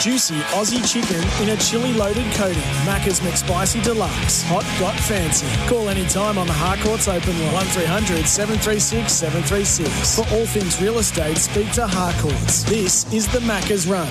Juicy Aussie chicken in a chili loaded coating. Macca's McSpicy Deluxe. Hot got fancy. Call anytime on the Harcourts open line. 1300 736 736. For all things real estate, speak to Harcourts. This is the Macca's Run.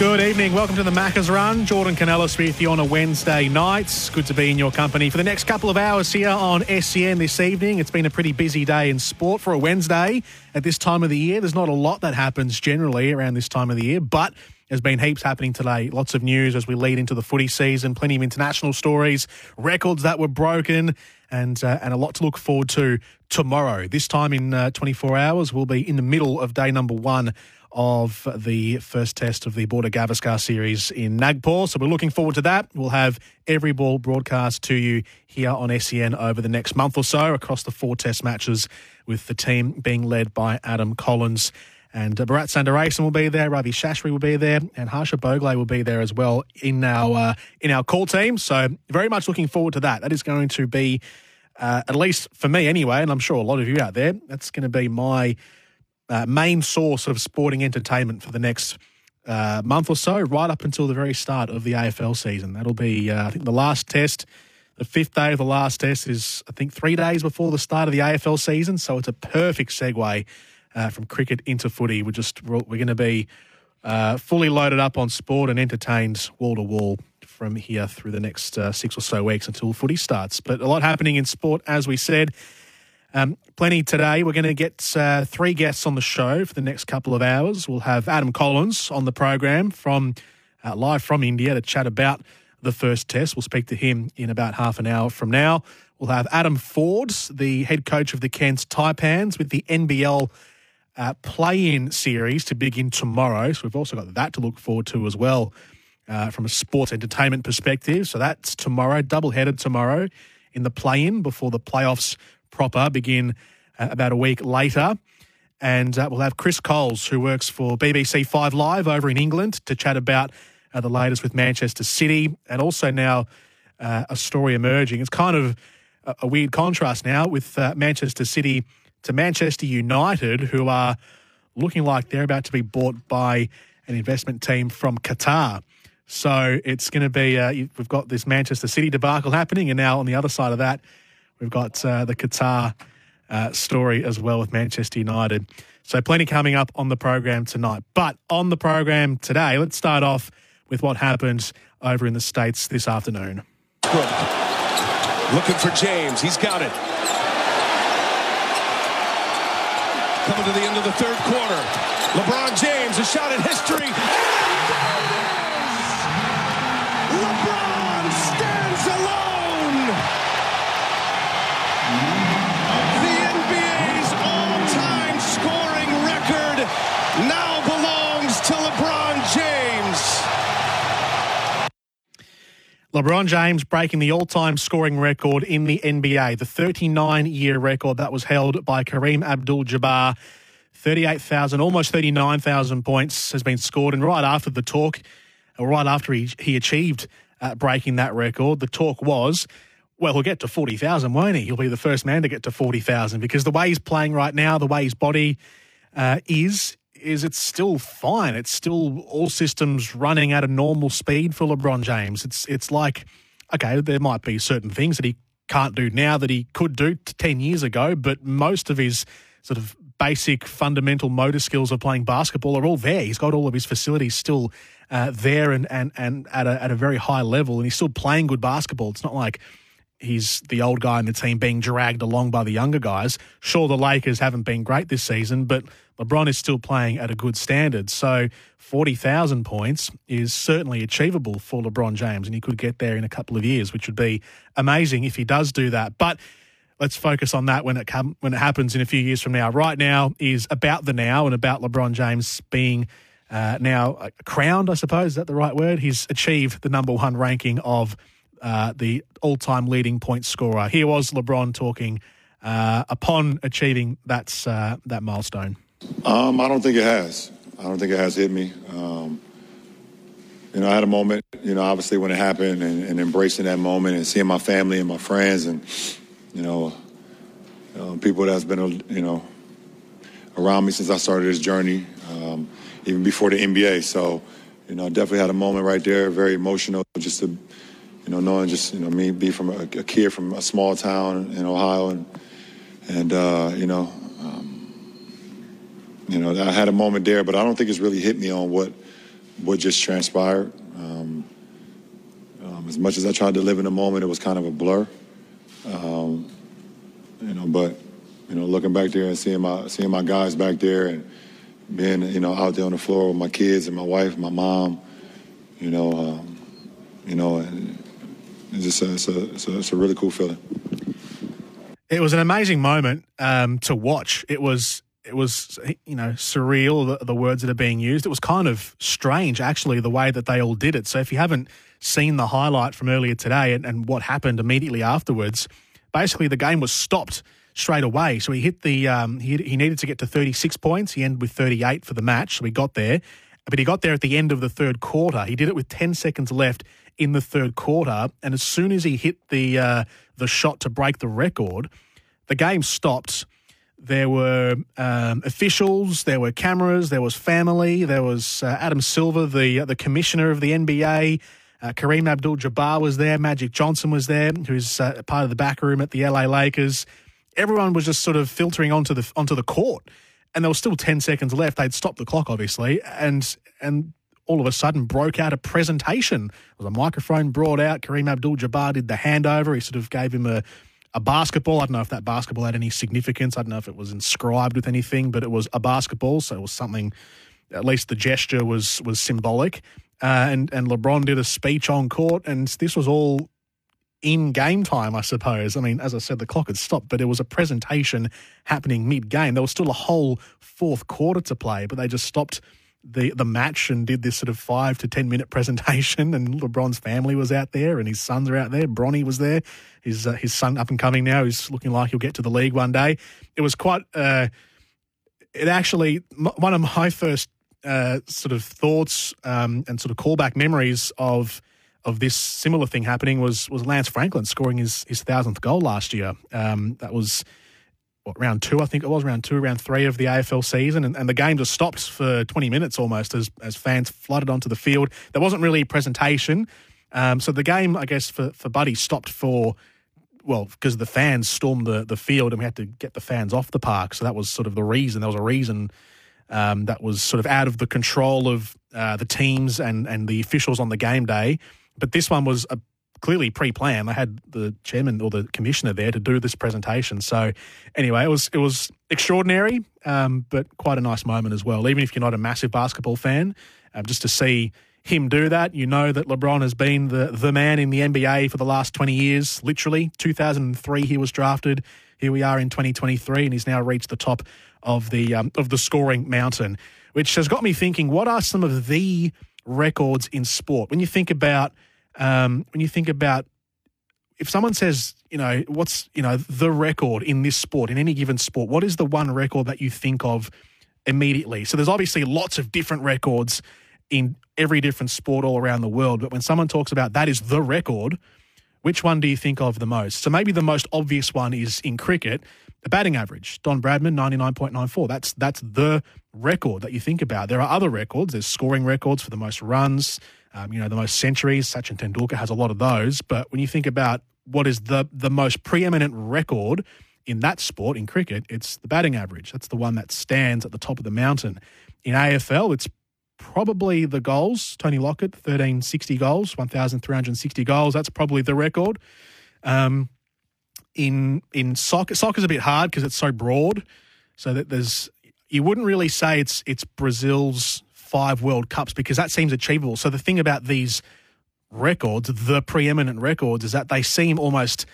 Good evening. Welcome to the Macca's Run. Jordan Canellis with you on a Wednesday night. Good to be in your company for the next couple of hours here on SEN this evening. It's been a pretty busy day in sport for a Wednesday at this time of the year. There's not a lot that happens generally around this time of the year, but there's been heaps happening today. Lots of news as we lead into the footy season, plenty of international stories, records that were broken, and uh, and a lot to look forward to tomorrow. This time in uh, 24 hours, we'll be in the middle of day number one of the first test of the Border Gavaskar series in Nagpur. So we're looking forward to that. We'll have every ball broadcast to you here on SEN over the next month or so across the four test matches with the team being led by Adam Collins. And uh, Bharat Sundaresan will be there, Ravi Shastri will be there, and Harsha Bhogle will be there as well in our uh, in our call team. So very much looking forward to that. That is going to be, uh, at least for me anyway, and I'm sure a lot of you out there, that's going to be my uh, main source of sporting entertainment for the next uh, month or so, right up until the very start of the AFL season. That'll be, uh, I think, the last test. The fifth day of the last test is, I think, three days before the start of the AFL season. So it's a perfect segue uh, from cricket into footy. We're just we're, we're going to be uh, fully loaded up on sport and entertained wall to wall from here through the next six or so weeks until footy starts. But a lot happening in sport, as we said. Um, plenty today. We're going to get uh, three guests on the show for the next couple of hours. We'll have Adam Collins on the program from uh, live from India to chat about the first test. We'll speak to him in about half an hour from now. We'll have Adam Forde, the head coach of the Cairns Taipans, with the NBL uh, play-in series to begin tomorrow. So we've also got that to look forward to as well uh, from a sports entertainment perspective. So that's tomorrow, double-headed tomorrow in the play-in before the playoffs proper begin uh, about a week later. And uh, we'll have Chris Coles, who works for BBC Five Live over in England, to chat about uh, the latest with Manchester City and also now uh, a story emerging. It's kind of a, a weird contrast now with uh, Manchester City to Manchester United, who are looking like they're about to be bought by an investment team from Qatar. So it's going to be, uh, we've got this Manchester City debacle happening, and now on the other side of that, We've got uh, the Qatar uh, story as well with Manchester United. So, plenty coming up on the program tonight. But on the program today, let's start off with what happened over in the States this afternoon. Good. Looking for James. He's got it. Coming to the end of the third quarter. LeBron James, a shot at history. LeBron stands alone. LeBron James breaking the all time scoring record in the NBA, the 39 year record that was held by Kareem Abdul Jabbar. 38,000, almost 39,000 points has been scored. And right after the talk, right after he, he achieved uh, breaking that record, the talk was, well, he'll get to 40,000, won't he? He'll be the first man to get to 40,000 because the way he's playing right now, the way his body uh, is, is it's still fine. It's still all systems running at a normal speed for LeBron James. It's it's like okay, there might be certain things that he can't do now that he could do t- ten years ago, but most of his sort of basic fundamental motor skills of playing basketball are all there. He's got all of his facilities still uh, there and and and at a at a very high level, and he's still playing good basketball. It's not like he's the old guy in the team being dragged along by the younger guys. Sure, the Lakers haven't been great this season, but LeBron is still playing at a good standard. So 40,000 points is certainly achievable for LeBron James, and he could get there in a couple of years, which would be amazing if he does do that. But let's focus on that when it com- when it happens in a few years from now. Right now is about the now and about LeBron James being uh, now crowned. I suppose is that the right word? He's achieved the number one ranking of uh, the all-time leading point scorer. Here was LeBron talking uh, upon achieving that uh, that milestone. Um, I don't think it has. I don't think it has hit me. Um, you know, I had a moment, you know, obviously when it happened and, and, embracing that moment and seeing my family and my friends and, you know, know people that's been, you know, around me since I started this journey, um, even before the NBA. So, you know, definitely had a moment right there, very emotional, just to, you know, knowing just, you know, me be from a, a kid from a small town in Ohio and, and uh, you know, um, you know, I had a moment there, but I don't think it's really hit me on what – what just transpired. Um, um, as much as I tried to live in the moment, it was kind of a blur. Um, you know, but you know, looking back there and seeing my seeing my guys back there and being you know out there on the floor with my kids and my wife, and my mom, you know, um, you know, and just it's a, it's a, it's a really cool feeling. It was an amazing moment um, to watch. It was it was you know surreal the, the, words that are being used. It was kind of strange actually the way that they all did it. So if you haven't seen the highlight from earlier today and, and what happened immediately afterwards, basically the game was stopped straight away. So he hit the um, he he needed to get to 36 points. He ended with 38 for the match. So he got there, but he got there at the end of the third quarter. He did it with 10 seconds left in the third quarter, and as soon as he hit the uh, the shot to break the record, the game stopped there were um, officials, there were cameras, there was family, there was uh, Adam Silver, the uh, the commissioner of the NBA. Uh, Kareem Abdul-Jabbar was there. Magic Johnson was there, who's uh, part of the back room at the LA Lakers. Everyone was just sort of filtering onto the onto the court, and there was still ten seconds left. They'd stopped the clock, obviously, and and all of a sudden broke out a presentation. There was a microphone brought out. Kareem Abdul-Jabbar did the handover. He sort of gave him a a basketball. I don't know if that basketball had any significance. I don't know if it was inscribed with anything, but it was a basketball, so it was something. At least the gesture was was symbolic. Uh, and and LeBron did a speech on court, and this was all in game time, I suppose. I mean, as I said, the clock had stopped, but it was a presentation happening mid game. There was still a whole fourth quarter to play, but they just stopped the the match and did this sort of five to ten minute presentation. And LeBron's family was out there, and his sons are out there. Bronny was there, his uh, his son up and coming now, who's looking like he'll get to the league one day. It was quite. Uh, it actually one of my first uh, sort of thoughts um, and sort of callback memories of of this similar thing happening was was Lance Franklin scoring his his thousandth goal last year. Um, that was what, round two, I think it was, round two, round three of the AFL season. And, and, the game just stopped for 20 minutes almost as, as fans flooded onto the field. There wasn't really a presentation. Um, so the game, I guess, for, for Buddy stopped for, well, because the fans stormed the, the field and we had to get the fans off the park. So that was sort of the reason. There was a reason um, that was sort of out of the control of uh, the teams and, and the officials on the game day. But this one was a clearly pre-planned. They had the chairman or the commissioner there to do this presentation. So anyway, it was it was extraordinary, um, but quite a nice moment as well. Even if you're not a massive basketball fan, um, just to see him do that, you know that LeBron has been the the man in the NBA for the last 20 years. Literally, 2003 he was drafted. Here we are in 2023, and he's now reached the top of the um, of the scoring mountain, which has got me thinking: what are some of the records in sport? When you think about um, when you think about if someone says, you know, what's, you know, the record in this sport, in any given sport, what is the one record that you think of immediately? So there's obviously lots of different records in every different sport all around the world. But when someone talks about that is the record, which one do you think of the most? So maybe the most obvious one is in cricket, the batting average. Don Bradman, 99.94. That's that's the record that you think about. There are other records. There's scoring records for the most runs, um, you know, the most centuries. Sachin Tendulkar has a lot of those. But when you think about what is the the most preeminent record in that sport in cricket, it's the batting average. That's the one that stands at the top of the mountain. In AFL, it's probably the goals. Tony Lockett, 1360 goals, 1,360 goals. That's probably the record. Um, in in soccer, soccer's a bit hard because it's so broad. So that there's you wouldn't really say it's it's Brazil's five World Cups because that seems achievable. So the thing about these records, the preeminent records, is that they seem almost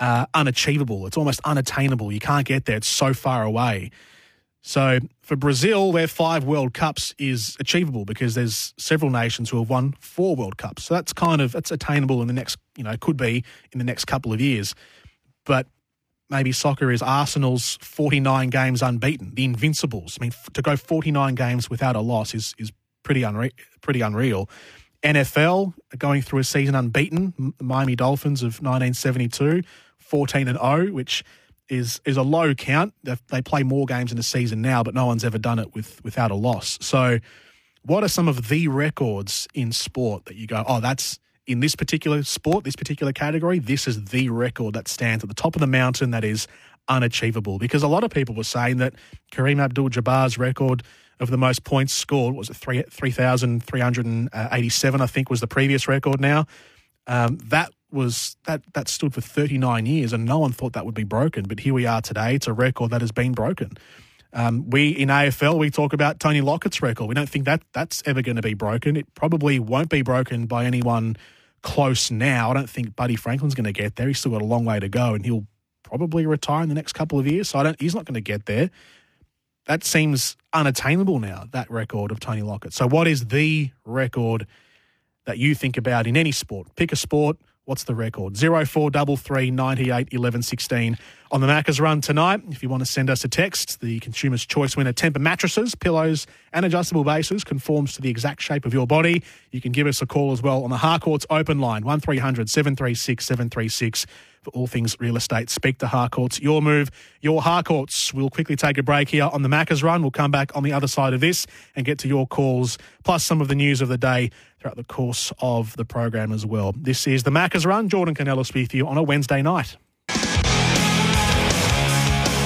uh, unachievable. It's almost unattainable. You can't get there. It's so far away. So for Brazil, their five World Cups is achievable because there's several nations who have won four World Cups. So that's kind of that's attainable in the next, you know, could be in the next couple of years. But maybe soccer is Arsenal's 49 games unbeaten, the Invincibles. I mean, to go 49 games without a loss is is pretty unreal. Pretty unreal. NFL going through a season unbeaten. The Miami Dolphins of 1972, 14 and 0, which is is a low count. They play more games in a season now, but no one's ever done it with without a loss. So, what are some of the records in sport that you go, oh, that's in this particular sport, this particular category, this is the record that stands at the top of the mountain that is unachievable? Because a lot of people were saying that Kareem Abdul-Jabbar's record of the most points scored was it three three thousand three hundred and eighty seven? I think was the previous record. Now um, that was that that stood for 39 years, and no one thought that would be broken. But here we are today. It's a record that has been broken. Um, we in AFL we talk about Tony Lockett's record. We don't think that that's ever going to be broken. It probably won't be broken by anyone close now. I don't think Buddy Franklin's going to get there. He's still got a long way to go, and he'll probably retire in the next couple of years. So I don't. He's not going to get there. That seems unattainable now. That record of Tony Lockett. So what is the record that you think about in any sport? Pick a sport What's the record? 0433 98 11 16 on the Macca's run tonight. If you want to send us a text, the Consumer's Choice winner Tempur mattresses, pillows, and adjustable bases conforms to the exact shape of your body. You can give us a call as well on the Harcourts open line, 1300 736 736 for all things real estate. Speak to Harcourts. Your move, your Harcourts. We'll quickly take a break here on the Macca's run. We'll come back on the other side of this and get to your calls, plus some of the news of the day throughout the course of the program as well. This is the Macca's run. Jordan Canellis with you on a Wednesday night.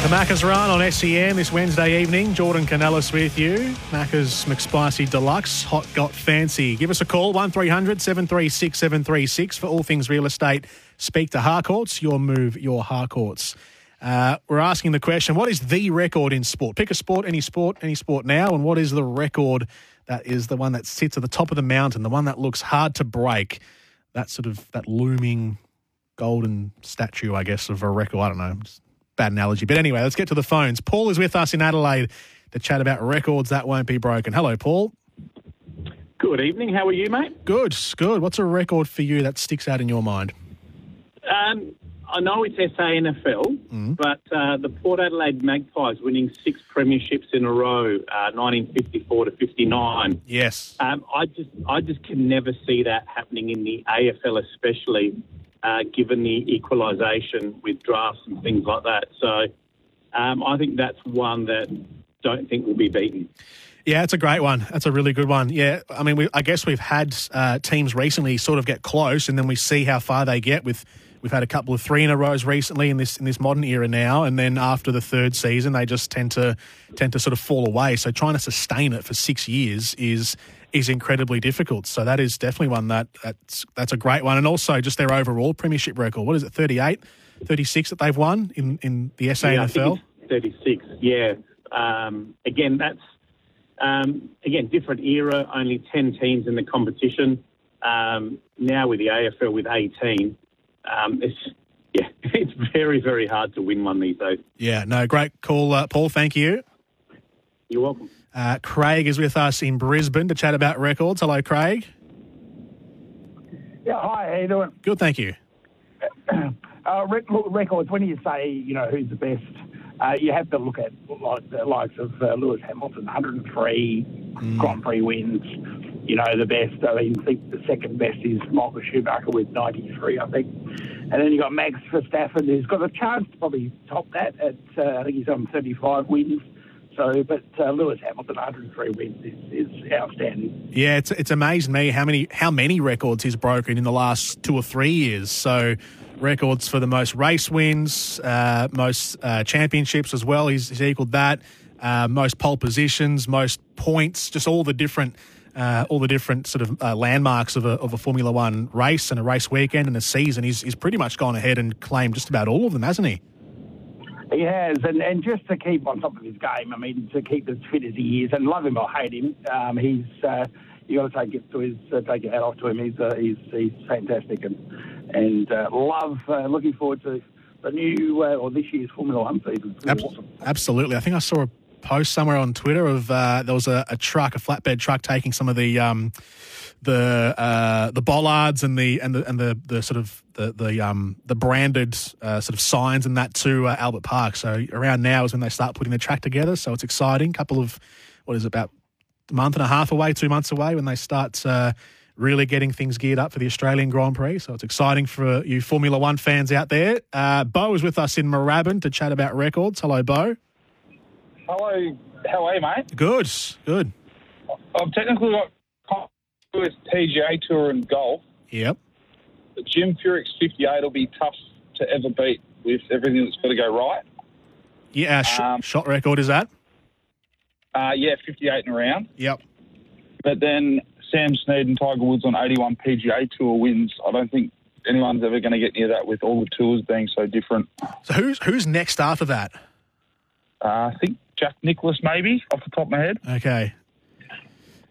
The Macca's run on SEN this Wednesday evening. Jordan Canellis with you. Macca's McSpicy Deluxe, hot got fancy. Give us a call, 1300 736 736 for all things real estate. Speak to Harcourts, your move, your Harcourts. Uh, we're asking the question what is the record in sport? Pick a sport, any sport, any sport now, and what is the record that is the one that sits at the top of the mountain, the one that looks hard to break? That sort of, that looming golden statue, I guess, of a record. I don't know bad analogy. But anyway, let's get to the phones. Paul is with us in Adelaide to chat about records that won't be broken. Hello, Paul. Good evening. How are you, mate? Good, good. What's a record for you that sticks out in your mind? Um, I know it's SANFL, mm. but uh, the Port Adelaide Magpies winning six premierships in a row, uh, 1954 to 59. Yes. Um, I just, I just can never see that happening in the AFL, especially uh, given the equalisation with drafts and things like that. So um, I think that's one that don't think will be beaten. Yeah, it's a great one. That's a really good one. Yeah, I mean, we, I guess we've had uh, teams recently sort of get close, and then we see how far they get with We've had a couple of three in a rows recently in this in this modern era now, and then after the third season, they just tend to tend to sort of fall away. So trying to sustain it for six years is is incredibly difficult. So that is definitely one that that's that's a great one, and also just their overall premiership record. What is it, 38, 36 that they've won in in the SANFL? Yeah, Thirty six. Yeah. Um, again, that's um, again different era. Only ten teams in the competition. Um, now with the AFL with eighteen um, it's yeah, it's very very hard to win one these days. Yeah, no, great call, uh, Paul. Thank you. You're welcome. Uh, Craig is with us in Brisbane to chat about records. Hello, Craig. Yeah, hi. How you doing? Good, thank you. Uh, records. When you say you know who's the best, uh, you have to look at like the likes of uh, Lewis Hamilton, 103 mm. Grand Prix wins you know, the best. I mean, I think the second best is Michael Schumacher with 93, I think. And then you've got Max Verstappen, who's got a chance to probably top that. At uh, I think he's on 35 wins. So, but uh, Lewis Hamilton, 103 wins, is, is outstanding. Yeah, it's it's amazing me how many how many records he's broken in the last two or three years. So, records for the most race wins, uh, most uh, championships as well. He's, he's equaled that. Uh, most pole positions, most points, just all the different uh, all the different sort of uh, landmarks of a, of a Formula One race and a race weekend and a season. He's, he's pretty much gone ahead and claimed just about all of them, hasn't he? He has, and, and just to keep on top of his game, I mean, to keep as fit as he is, and love him or hate him, um, he's uh, you got to take it to his uh, take your hat off to him. He's uh, he's he's fantastic, and and uh, love uh, looking forward to the new uh, or this year's Formula One season. Ab- awesome. Absolutely. I think I saw a post somewhere on Twitter of uh, there was a, a truck, a flatbed truck, taking some of the um, the uh, the bollards and the and the and the, the sort of the the um, the branded uh, sort of signs and that to uh, Albert Park. So around now is when they start putting the track together. So it's exciting. Couple of what is it, about a month and a half away, two months away when they start. Uh, Really getting things geared up for the Australian Grand Prix. So it's exciting for you Formula One fans out there. Uh, Bo is with us in Moorabbin to chat about records. Hello, Bo. Hello, how are you, mate? Good, good. I've technically got with PGA Tour and golf. Yep. But Jim Furyk's 58 will be tough to ever beat with everything that's got to go right. Yeah, sh- Um, shot record is that? Uh, yeah, 58 and around. Yep. But then Sam Snead and Tiger Woods on 81 PGA Tour wins. I don't think anyone's ever going to get near that with all the tours being so different. So who's who's next after that? Uh, I think Jack Nicklaus, maybe off the top of my head. Okay.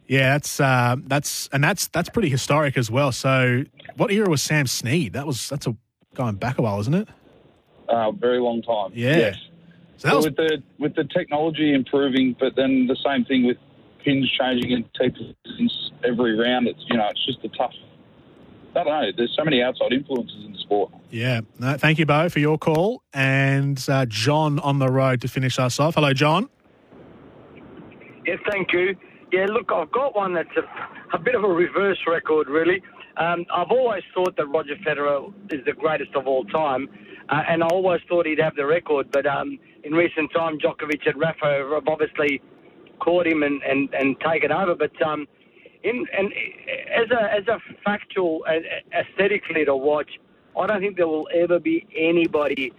Yeah, that's uh, that's and that's that's pretty historic as well. So, what era was Sam Snead? That was that's a going back a while, isn't it? Uh, very long time. Yeah. Yes. So that was with the with the technology improving, but then the same thing with pins changing and teams every round. It's you know it's just a tough. I don't know. There's so many outside influences in the sport. yeah. No, thank you, Bo, for your call, and uh, John on the road to finish us off. Hello, John. Yeah, thank you. Yeah, look, I've got one that's a, a bit of a reverse record, really. Um, I've always thought that Roger Federer is the greatest of all time, uh, and I always thought he'd have the record. But um, in recent time, Djokovic and Rafa have obviously caught him and, and, and taken over. But um, in and as a as a factual aesthetically to watch, I don't think there will ever be anybody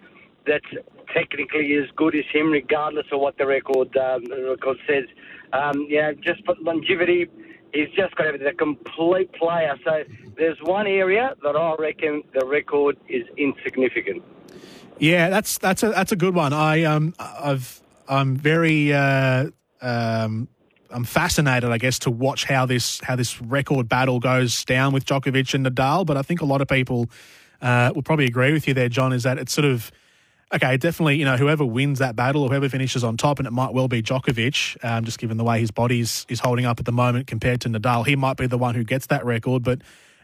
that's technically as good as him, regardless of what the record um, record says. Um, yeah, just for longevity, he's just got everything. A complete player. So there's one area that I reckon the record is insignificant. Yeah, that's that's a that's a good one. I um I've I'm very uh, um I'm fascinated, I guess, to watch how this how this record battle goes down with Djokovic and Nadal. But I think a lot of people uh, will probably agree with you there, John. Is that it's sort of okay, definitely. You know, whoever wins that battle or whoever finishes on top, and it might well be Djokovic, um, just given the way his body is, is holding up at the moment compared to Nadal. He might be the one who gets that record, but.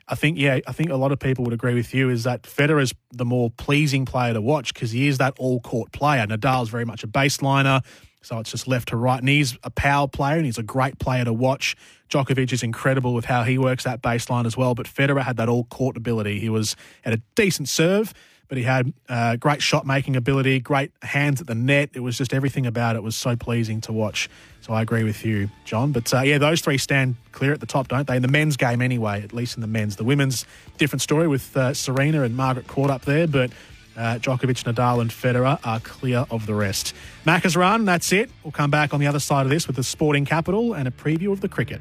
I think, yeah, I think a lot of people would agree with you is that Federer is the more pleasing player to watch because he is that all court player. Nadal's very much a baseliner, so it's just left to right. And he's a power player and he's a great player to watch. Djokovic is incredible with how he works that baseline as well. But Federer had that all court ability. He was at a decent serve, but he had uh, great shot making ability, great hands at the net. It was just everything about it was so pleasing to watch. So I agree with you, John. But uh, yeah, those three stand clear at the top, don't they? In the men's game, anyway, at least in the men's. The women's, different story with uh, Serena and Margaret Court up there, but uh, Djokovic, Nadal, and Federer are clear of the rest. Macca's run, that's it. We'll come back on the other side of this with the sporting capital and a preview of the cricket.